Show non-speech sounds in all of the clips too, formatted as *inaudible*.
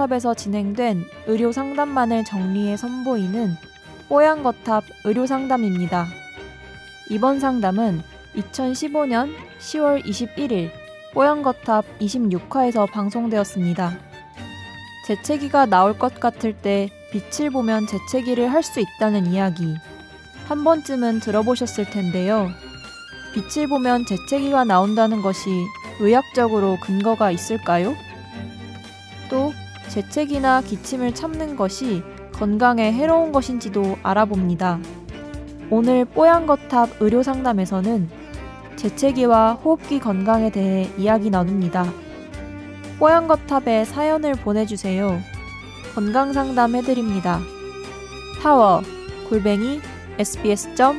뽀얀거탑에서 진행된 의료 상담만을 정리해 선보이는 뽀얀거탑 의료 상담입니다. 이번 상담은 2015년 10월 21일 뽀얀거탑 26화에서 방송되었습니다. 재채기가 나올 것 같을 때 빛을 보면 재채기를 할 수 있다는 이야기 한 번쯤은 들어보셨을 텐데요. 빛을 보면 재채기가 나온다는 것이 의학적으로 근거가 있을까요? 또 재채기나 기침을 참는 것이 건강에 해로운 것인지도 알아봅니다. 오늘 뽀얀거탑 의료상담에서는 재채기와 호흡기 건강에 대해 이야기 나눕니다. 뽀얀거탑에 사연을 보내주세요. 건강상담 해드립니다. 타워 골뱅이 sbs.co.kr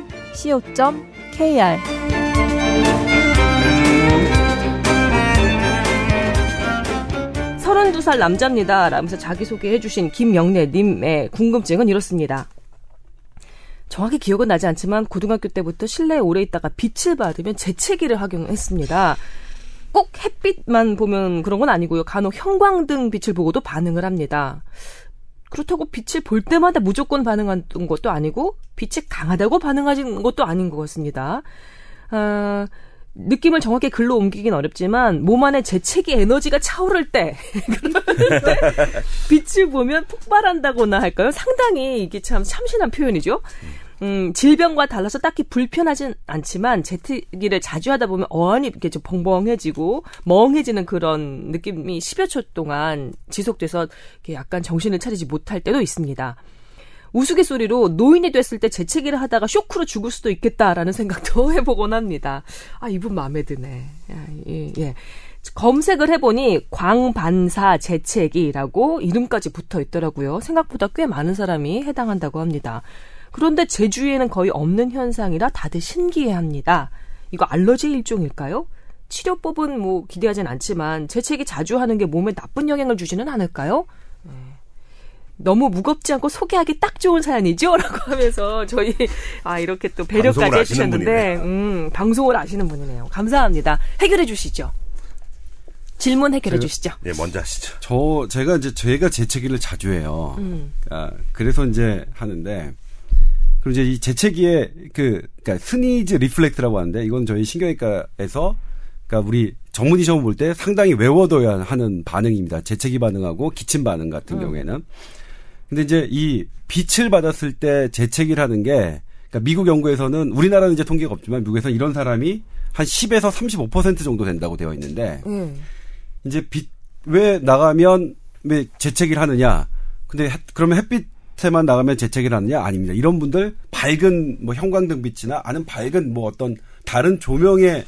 32살 남자입니다. 라면서 자기소개해 주신 김영래님의 궁금증은 이렇습니다. 정확히 기억은 나지 않지만 고등학교 때부터 실내에 오래 있다가 빛을 받으면 재채기를 하경했습니다. 꼭 햇빛만 보면 그런 건 아니고요. 간혹 형광등 빛을 보고도 반응을 합니다. 그렇다고 빛을 볼 때마다 무조건 반응하는 것도 아니고 빛이 강하다고 반응하는 것도 아닌 것 같습니다. 아, 느낌을 정확히 글로 옮기긴 어렵지만 몸 안에 재채기 에너지가 차오를 *laughs* 때 빛을 보면 폭발한다거나 할까요? 상당히 이게 참 참신한 표현이죠. 음, 질병과 달라서 딱히 불편하진 않지만 재채기를 자주 하다 보면 어안이 이렇게 좀 벙벙해지고 멍해지는 그런 느낌이 10여 초 동안 지속돼서 이렇게 약간 정신을 차리지 못할 때도 있습니다. 우스갯소리로 노인이 됐을 때 재채기를 하다가 쇼크로 죽을 수도 있겠다라는 생각도 해보곤 합니다. 아, 이분 마음에 드네. 예, 예. 검색을 해보니 광반사 재채기라고 이름까지 붙어 있더라고요. 생각보다 꽤 많은 사람이 해당한다고 합니다. 그런데 제 주위에는 거의 없는 현상이라 다들 신기해합니다. 이거 알러지 일종일까요? 치료법은 뭐 기대하진 않지만 재채기 자주 하는 게 몸에 나쁜 영향을 주지는 않을까요? 네. 너무 무겁지 않고 소개하기 딱 좋은 사연이죠? *laughs* 라고 하면서 저희, 아, 이렇게 또 배려까지 해주셨는데, 음, 방송을 아시는 분이네요. 감사합니다. 해결해 주시죠. 질문 해결해 제가, 주시죠. 예, 먼저 하시죠. 저, 제가 이제, 제가 재채기를 자주 해요. 음. 아, 그래서 이제 하는데, 그리고 이제 이 재채기의 그, 그니까 sneeze reflex라고 하는데 이건 저희 신경외과에서 그니까 우리 전문의 시험 볼 때 상당히 외워둬야 하는 반응입니다. 재채기 반응하고 기침 반응 같은 음. 경우에는. 근데 이제 이 빛을 받았을 때 재채기를 하는 게 그러니까 미국 연구에서는 우리나라는 이제 통계가 없지만 미국에서는 이런 사람이 한 10에서 35% 정도 된다고 되어 있는데 음. 이제 빛 왜 나가면 왜 재채기를 하느냐? 근데 그러면 햇빛 에만 나가면 재채기를 하느냐? 아닙니다. 이런 분들 밝은 뭐 형광등 빛이나 아는 밝은 뭐 어떤 다른 조명의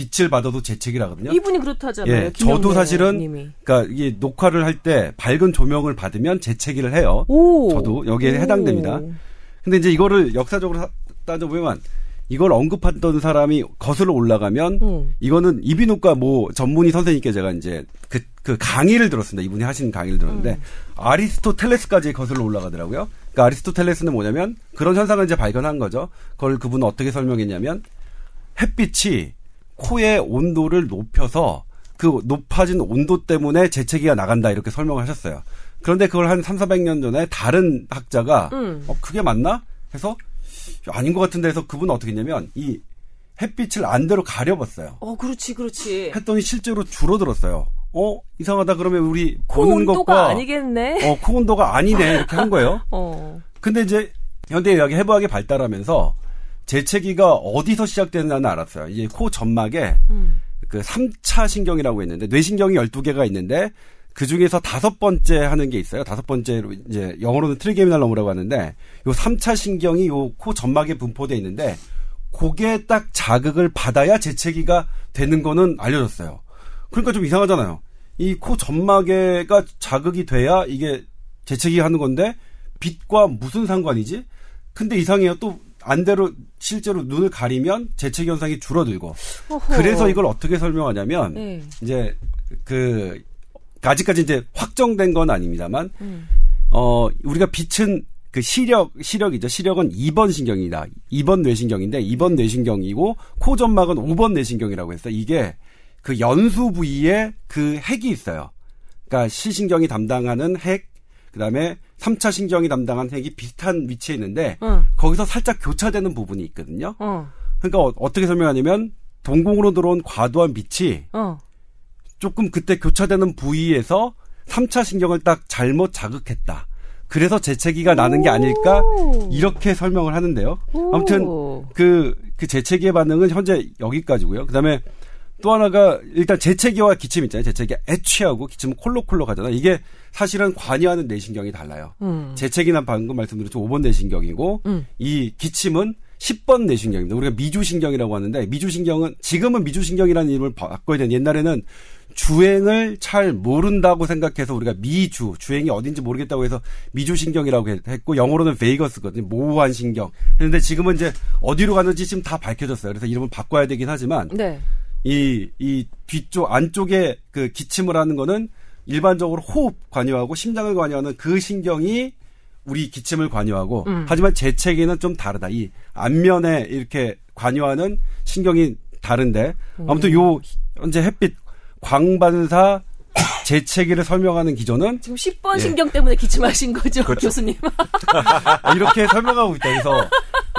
빛을 받아도 재채기를 하거든요. 이분이 그렇다잖아요. 예, 저도 사실은 님이. 그러니까 이게 녹화를 할 때 밝은 조명을 받으면 재채기를 해요. 오. 저도 여기에 오. 해당됩니다. 근데 이제 이거를 역사적으로 따져보면 이걸 언급했던 사람이 거슬러 올라가면 음. 이거는 이비인후과 뭐 전문의 선생님께 제가 이제 그, 그 강의를 들었습니다. 이분이 하신 강의를 들었는데 음. 아리스토텔레스까지 거슬러 올라가더라고요. 그러니까 아리스토텔레스는 뭐냐면 그런 현상을 이제 발견한 거죠. 그걸 그분은 어떻게 설명했냐면 햇빛이 코의 온도를 높여서 그 높아진 온도 때문에 재채기가 나간다 이렇게 설명을 하셨어요. 그런데 그걸 한 3, 400년 전에 다른 학자가 음. 어 그게 맞나? 해서 아닌 것 같은데 해서 그분은 어떻게 했냐면 이 햇빛을 안대로 가려봤어요. 어, 그렇지, 그렇지. 했더니 실제로 줄어들었어요. 어, 이상하다 그러면 우리 보는 것과 아니겠네. 어, 코 온도가 아니네 이렇게 한 거예요. *laughs* 어. 근데 이제 현대 의학이 해부학이 발달하면서 재채기가 어디서 시작되는지는 알았어요. 이제 코 점막에 음. 그 3차 신경이라고 했는데 뇌신경이 12개가 있는데 그 중에서 다섯 번째 하는 게 있어요. 다섯 번째로 이제 영어로는 trigeminal nerve라고 하는데 요 3차 신경이 요 코 점막에 분포돼 있는데 고게 딱 자극을 받아야 재채기가 되는 거는 알려졌어요. 그러니까 좀 이상하잖아요. 이 코 점막에가 자극이 돼야 이게 재채기 하는 건데 빛과 무슨 상관이지? 근데 이상해요. 또 안대로 실제로 눈을 가리면 재채기 현상이 줄어들고 어허. 그래서 이걸 어떻게 설명하냐면 네. 이제 그 아직까지 이제 확정된 건 아닙니다만, 음. 어, 우리가 빛은 그 시력, 시력이죠. 시력은 2번 신경이다. 2번 뇌신경인데 2번 뇌신경이고 코 점막은 5번 뇌신경이라고 했어요. 이게 그 연수 부위에 그 핵이 있어요. 그러니까 시신경이 담당하는 핵, 그다음에 3차 신경이 담당하는 핵이 비슷한 위치에 있는데 어. 거기서 살짝 교차되는 부분이 있거든요. 어. 그러니까 어, 떻게 설명하냐면 동공으로 들어온 과도한 빛이 어. 조금 그때 교차되는 부위에서 3차 신경을 딱 잘못 자극했다. 그래서 재채기가 나는 게 아닐까 이렇게 설명을 하는데요. 아무튼 그그 그 재채기의 반응은 현재 여기까지고요. 그다음에 또 하나가 일단 재채기와 기침 있잖아요. 재채기 애취하고 기침은 콜로콜로 가잖아. 요 이게 사실은 관여하는 내신경이 달라요. 음. 재채기는 방금 말씀드렸죠. 5번 내신경이고 음. 이 기침은 10번 내신경입니다. 우리가 미주신경이라고 하는데 미주신경은 지금은 미주신경이라는 이름을 바꿔야 되는 옛날에는 주행을 잘 모른다고 생각해서 우리가 미주 주행이 어딘지 모르겠다고 해서 미주신경이라고 했고 영어로는 베이거스거든요. 모호한 신경. 그런데 지금은 이제 어디로 가는지 지금 다 밝혀졌어요. 그래서 이름을 바꿔야 되긴 하지만 네. 이, 이 뒤쪽, 안쪽에 그 기침을 하는 거는 일반적으로 호흡 관여하고 심장을 관여하는 그 신경이 우리 기침을 관여하고 음. 하지만 재채기는 좀 다르다. 이 안면에 이렇게 관여하는 신경이 다른데 아무튼 요 현재 햇빛 광반사 *coughs* 재채기를 설명하는 기조는 지금 10번 예. 신경 때문에 기침하신 거죠, 그렇죠. 교수님. *laughs* 이렇게 설명하고 있다. 그래서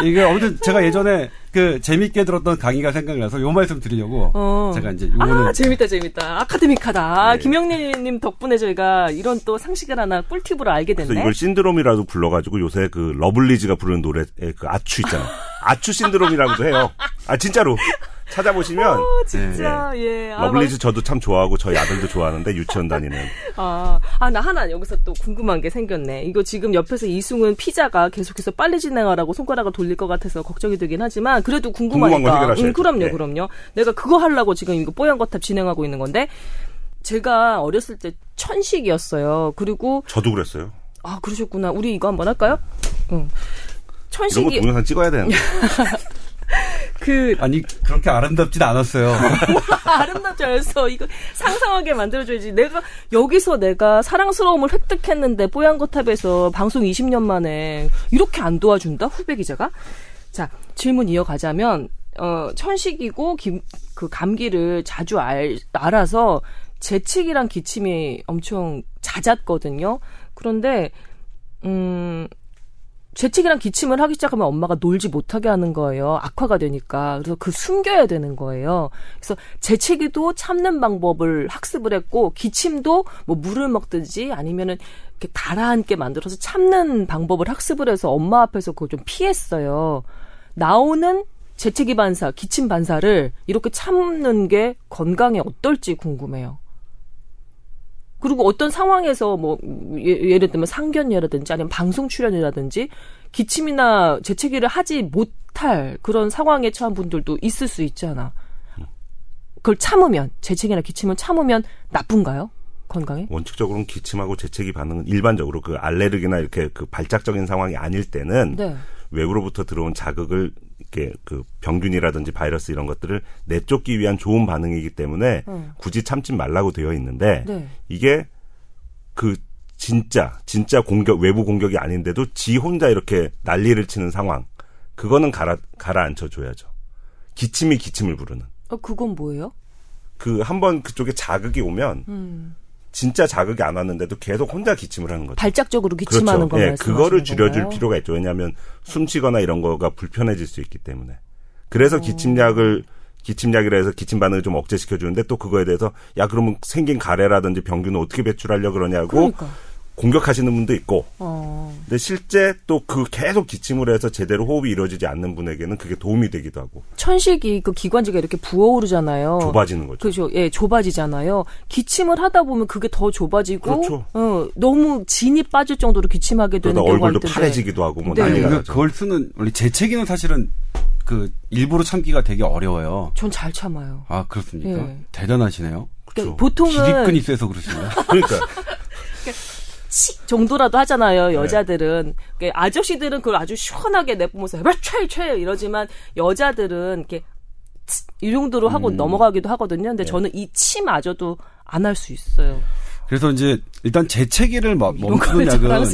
이게 아무튼 제가 예전에 그 재밌게 들었던 강의가 생각나서 요 말씀 드리려고 어. 제가 이제 요거는 아, 재밌다 재밌다 academic하다 네. 김영래님 덕분에 저희가 이런 또 상식을 하나 꿀팁으로 알게 됐네. 그래서 이걸 신드롬이라도 불러가지고 요새 그 러블리즈가 부르는 노래에 그 아추 있잖아. 아추 신드롬이라고도 해요. 아 진짜로. 찾아보시면 오, 어, 진짜 네. 예. 아, 러블리즈 저도 참 좋아하고 저희 아들도 좋아하는데 유치원 다니는. 아, 아, 나 하나 여기서 또 궁금한 게 생겼네. 이거 지금 옆에서 이승훈 피자가 계속해서 빨리 진행하라고 손가락을 돌릴 것 같아서 걱정이 되긴 하지만 그래도 궁금하니까. 응, 그럼요, 네. 그럼요. 내가 그거 하려고 지금 이거 뽀얀 거탑 진행하고 있는 건데 제가 어렸을 때 천식이었어요. 그리고 저도 그랬어요. 아, 그러셨구나. 우리 이거 한번 할까요? 응. 천식이 이런 거 동영상 찍어야 되는데. *laughs* 그 아니 그렇게 아름답진 않았어요. *laughs* 아름답지 않았어. 이거 상상하게 만들어줘야지. 내가 여기서 내가 사랑스러움을 획득했는데 뽀얀 거탑에서 방송 20년 만에 이렇게 안 도와준다 후배 기자가. 자 질문 이어가자면 어 천식이고 김, 그 감기를 자주 알, 알아서 재채기랑 기침이 엄청 잦았거든요. 그런데 음 재채기랑 기침을 하기 시작하면 엄마가 놀지 못하게 하는 거예요. 악화가 되니까. 그래서 그 숨겨야 되는 거예요. 그래서 재채기도 참는 방법을 학습을 했고 기침도 뭐 물을 먹든지 아니면은 이렇게 달아앉게 만들어서 참는 방법을 학습을 해서 엄마 앞에서 그걸 좀 피했어요. 나오는 재채기 반사, 기침 반사를 이렇게 참는 게 건강에 어떨지 궁금해요. 그리고 어떤 상황에서 뭐 예, 를 들면 상견례라든지 아니면 방송 출연이라든지 기침이나 재채기를 하지 못할 그런 상황에 처한 분들도 있을 수 있잖아. 그걸 참으면 재채기나 기침을 참으면 나쁜가요? 건강에? 원칙적으로는 기침하고 재채기 반응은 일반적으로 그 알레르기나 이렇게 그 발작적인 상황이 아닐 때는 네. 외부로부터 들어온 자극을 이렇게 그 병균이라든지 바이러스 이런 것들을 내쫓기 위한 좋은 반응이기 때문에 음. 굳이 참지 말라고 되어 있는데 네. 이게 그 진짜 진짜 공격 외부 공격이 아닌데도 지 혼자 이렇게 난리를 치는 상황 그거는 가라 가라앉혀 줘야죠. 기침이 기침을 부르는. 어 그건 뭐예요? 그 한 번 그쪽에 자극이 오면 음. 진짜 자극이 안 왔는데도 계속 혼자 기침을 하는 거죠. 발작적으로 기침하는 그렇죠. 예, 그거를 줄여줄 건가요? 필요가 있죠. 왜냐하면 숨쉬거나 이런 거가 불편해질 수 있기 때문에. 그래서 오. 기침약을 기침약이라 해서 기침 반응을 좀 억제시켜 주는데 또 그거에 대해서 야 그러면 생긴 가래라든지 병균을 어떻게 배출하려 그러냐고 그러니까. 공격하시는 분도 있고. 어. 근데 실제 또 그 계속 기침을 해서 제대로 호흡이 이루어지지 않는 분에게는 그게 도움이 되기도 하고. 천식이 그 기관지가 이렇게 부어오르잖아요. 좁아지는 거죠. 그죠. 예, 좁아지잖아요. 기침을 하다 보면 그게 더 좁아지고. 그렇죠. 어, 너무 진이 빠질 정도로 기침하게 되는 경우가 얼굴도 있던데. 파래지기도 하고 뭐 네. 난리가 나죠. 그걸 쓰는 원래 재채기는 사실은 그 일부러 참기가 되게 어려워요. 전 잘 참아요. 아 그렇습니까? 예. 대단하시네요. 그렇죠. 보통은 기립근이 세서 그러시나요? 그러니까. *laughs* 치 정도라도 하잖아요. 네. 여자들은 네. 아저씨들은 그걸 아주 시원하게 내뿜으면서 최최 이러지만 여자들은 이렇게 이 정도로 하고 음. 넘어가기도 하거든요. 근데 네. 저는 이 치마저도 안 할 수 있어요. 그래서 이제 일단 재채기를 멈추는 약은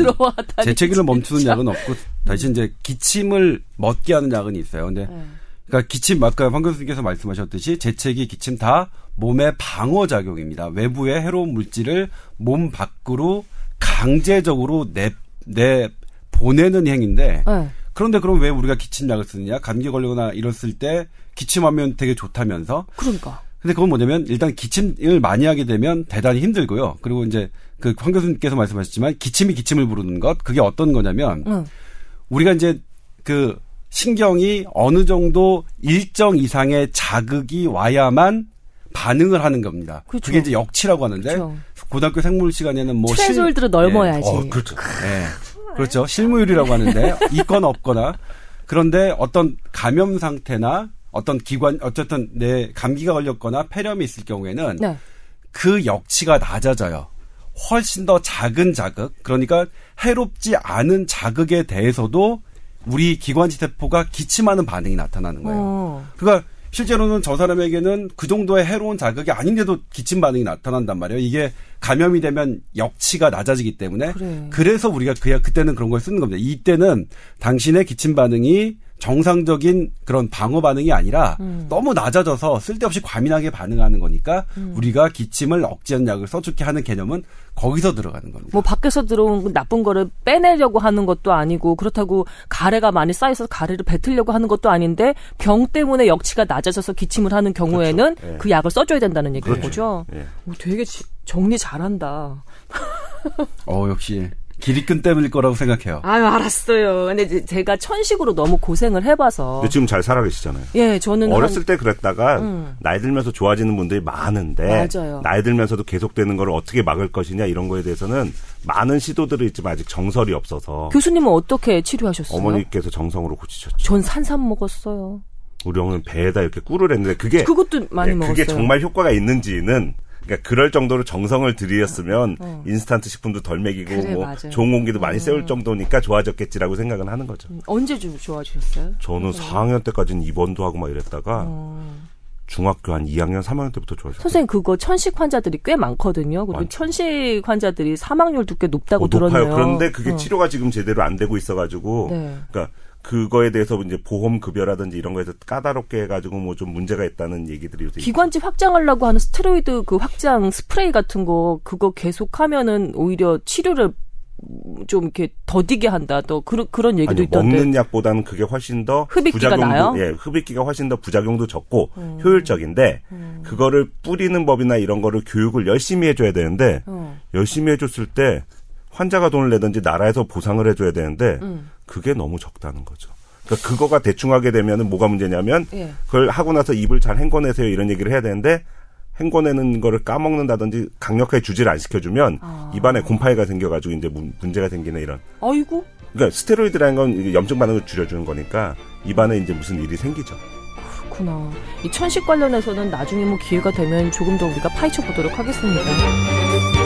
재채기를 멈추는 약은 없고 대신 이제 기침을 멎게 하는 약은 있어요. 근데 네. 그러니까 기침 아까 황 교수님께서 말씀하셨듯이 재채기, 기침 다 몸의 방어 작용입니다. 외부의 해로운 물질을 몸 밖으로 강제적으로 내, 내 보내는 행위인데 네. 그런데 그럼 왜 우리가 기침약을 쓰느냐? 감기 걸리거나 이랬을 때 기침하면 되게 좋다면서. 그러니까. 근데 그건 뭐냐면 일단 기침을 많이 하게 되면 대단히 힘들고요. 그리고 이제 그 황 교수님께서 말씀하셨지만 기침이 기침을 부르는 것 그게 어떤 거냐면 응. 우리가 이제 그 신경이 어느 정도 일정 이상의 자극이 와야만 반응을 하는 겁니다. 그쵸. 그게 이제 역치라고 하는데 그쵸. 고등학교 생물 시간에는 뭐 트레솔드를 넓어야지. 예. 어, 그렇죠. 예. 그렇죠. 실무율이라고 하는데 있거나 없거나 그런데 어떤 감염 상태나 어떤 기관 어쨌든 내 감기가 걸렸거나 폐렴이 있을 경우에는 네. 그 역치가 낮아져요. 훨씬 더 작은 자극, 그러니까 해롭지 않은 자극에 대해서도 우리 기관지 세포가 기침하는 반응이 나타나는 거예요. 어. 그러니까 실제로는 저 사람에게는 그 정도의 해로운 자극이 아닌데도 기침 반응이 나타난단 말이에요. 이게 감염이 되면 역치가 낮아지기 때문에 그래. 그래서 우리가 그야 그때는 그런 걸 쓰는 겁니다. 이때는 당신의 기침 반응이 정상적인 그런 방어 반응이 아니라 음. 너무 낮아져서 쓸데없이 과민하게 반응하는 거니까 음. 우리가 기침을 억제하는 약을 써주게 하는 개념은 거기서 들어가는 겁니다. 뭐 밖에서 들어온 나쁜 거를 빼내려고 하는 것도 아니고 그렇다고 가래가 많이 쌓여서 가래를 뱉으려고 하는 것도 아닌데 병 때문에 역치가 낮아져서 기침을 하는 경우에는 그렇죠. 예. 그 약을 써줘야 된다는 얘기인 그렇죠. 거죠. 예. 오, 되게 정리 잘한다. 어 역시 기립근 때문일 거라고 생각해요. 아유, 알았어요. 근데 제가 천식으로 너무 고생을 해봐서. 지금 잘 살아계시잖아요. 예, 저는. 어렸을 한... 때 그랬다가, 음. 나이 들면서 좋아지는 분들이 많은데, 맞아요. 나이 들면서도 계속되는 걸 어떻게 막을 것이냐, 이런 거에 대해서는 많은 시도들이 있지만 아직 정설이 없어서. 교수님은 어떻게 치료하셨어요? 어머니께서 정성으로 고치셨죠. 전 산삼 먹었어요. 우리 어머니는 배에다 이렇게 꿀을 했는데, 그게. 그것도 많이 예, 먹었어요. 그게 정말 효과가 있는지는 그러니까 그럴 정도로 정성을 들였으면 어. 인스턴트 식품도 덜 먹이고 그래, 뭐 맞아요. 좋은 공기도 많이 쐬울 어. 정도니까 좋아졌겠지라고 생각은 하는 거죠. 음, 언제 좀 좋아지셨어요? 저는 어. 4학년 때까지는 입원도 하고 막 이랬다가 어. 중학교 한 2학년, 3학년 때부터 좋아졌어요. 선생님 그거 천식 환자들이 꽤 많거든요. 그리고 많 천식 환자들이 사망률도 꽤 높다고 어, 들었네요. 높아요. 그런데 그게 어. 치료가 지금 제대로 안 되고 있어가지고, 네. 그러니까 그거에 대해서 이제 보험 급여라든지 이런 거에서 까다롭게 해가지고 뭐 좀 문제가 있다는 얘기들이 요새 기관지 확장하려고 하는 스테로이드 그 확장 스프레이 같은 거 그거 계속하면은 오히려 치료를 좀 이렇게 더디게 한다. 또 그런 그런 얘기도 아니, 있던데. 먹는 약보다는 그게 훨씬 더 흡입기가 나요? 예, 흡입기가 훨씬 더 부작용도 적고 음. 효율적인데 음. 그거를 뿌리는 법이나 이런 거를 교육을 열심히 해줘야 되는데 음. 열심히 해줬을 때 환자가 돈을 내든지 나라에서 보상을 해줘야 되는데 음. 그게 너무 적다는 거죠. 그러니까 그거가 대충 하게 되면은 뭐가 문제냐면 예. 그걸 하고 나서 입을 잘 헹궈내세요 이런 얘기를 해야 되는데 헹궈내는 거를 까먹는다든지 강력하게 주지를 안 시켜주면 아. 입안에 곰팡이가 생겨가지고 이제 문제가 생기는 이런. 아이고. 그러니까 스테로이드라는 건 염증 반응을 줄여주는 거니까 입안에 이제 무슨 일이 생기죠. 그렇구나. 이 천식 관련해서는 나중에 뭐 기회가 되면 조금 더 우리가 파헤쳐 보도록 하겠습니다.